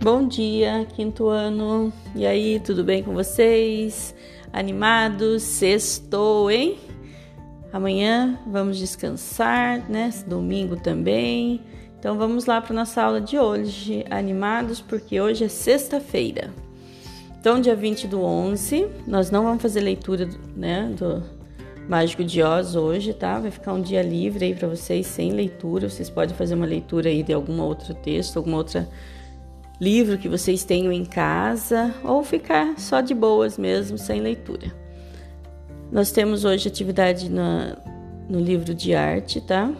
Bom dia, quinto ano. E aí, tudo bem com vocês? Animados? Sextou, hein? Amanhã vamos descansar, né? Domingo também. Então vamos lá para nossa aula de hoje. Animados porque hoje é sexta-feira. Então, dia 20 do 11, nós não vamos fazer leitura, né, do Mágico de Oz hoje, tá? Vai ficar um dia livre aí para vocês, sem leitura. Vocês podem fazer uma leitura aí de algum outro texto, alguma outra livro que vocês tenham em casa, ou ficar só de boas mesmo, sem leitura. Nós temos hoje atividade na, no livro de arte, tá?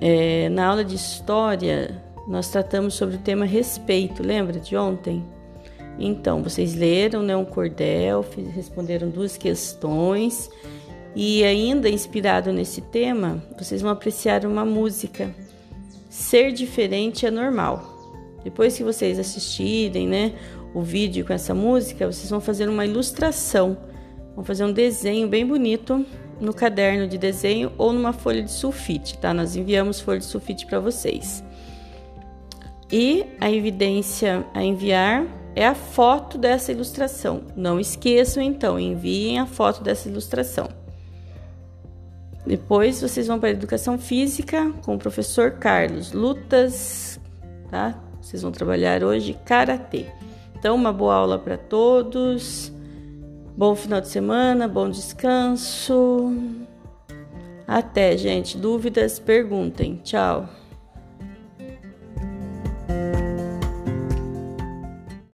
É, na aula de história, nós tratamos sobre o tema respeito, lembra de ontem? Então, vocês leram né, um cordel, responderam duas questões e ainda inspirado nesse tema, vocês vão apreciar uma música. Ser diferente é normal. Depois que vocês assistirem, né, o vídeo com essa música, vocês vão fazer uma ilustração, vão fazer um desenho bem bonito no caderno de desenho ou numa folha de sulfite, tá? Nós enviamos folha de sulfite para vocês. E a evidência a enviar é a foto dessa ilustração. Não esqueçam então, enviem a foto dessa ilustração. Depois vocês vão para a educação física com o professor Carlos. Lutas, tá? Vocês vão trabalhar hoje karatê. Então, uma boa aula para todos. Bom final de semana, bom descanso. Até, gente. Dúvidas, perguntem. Tchau.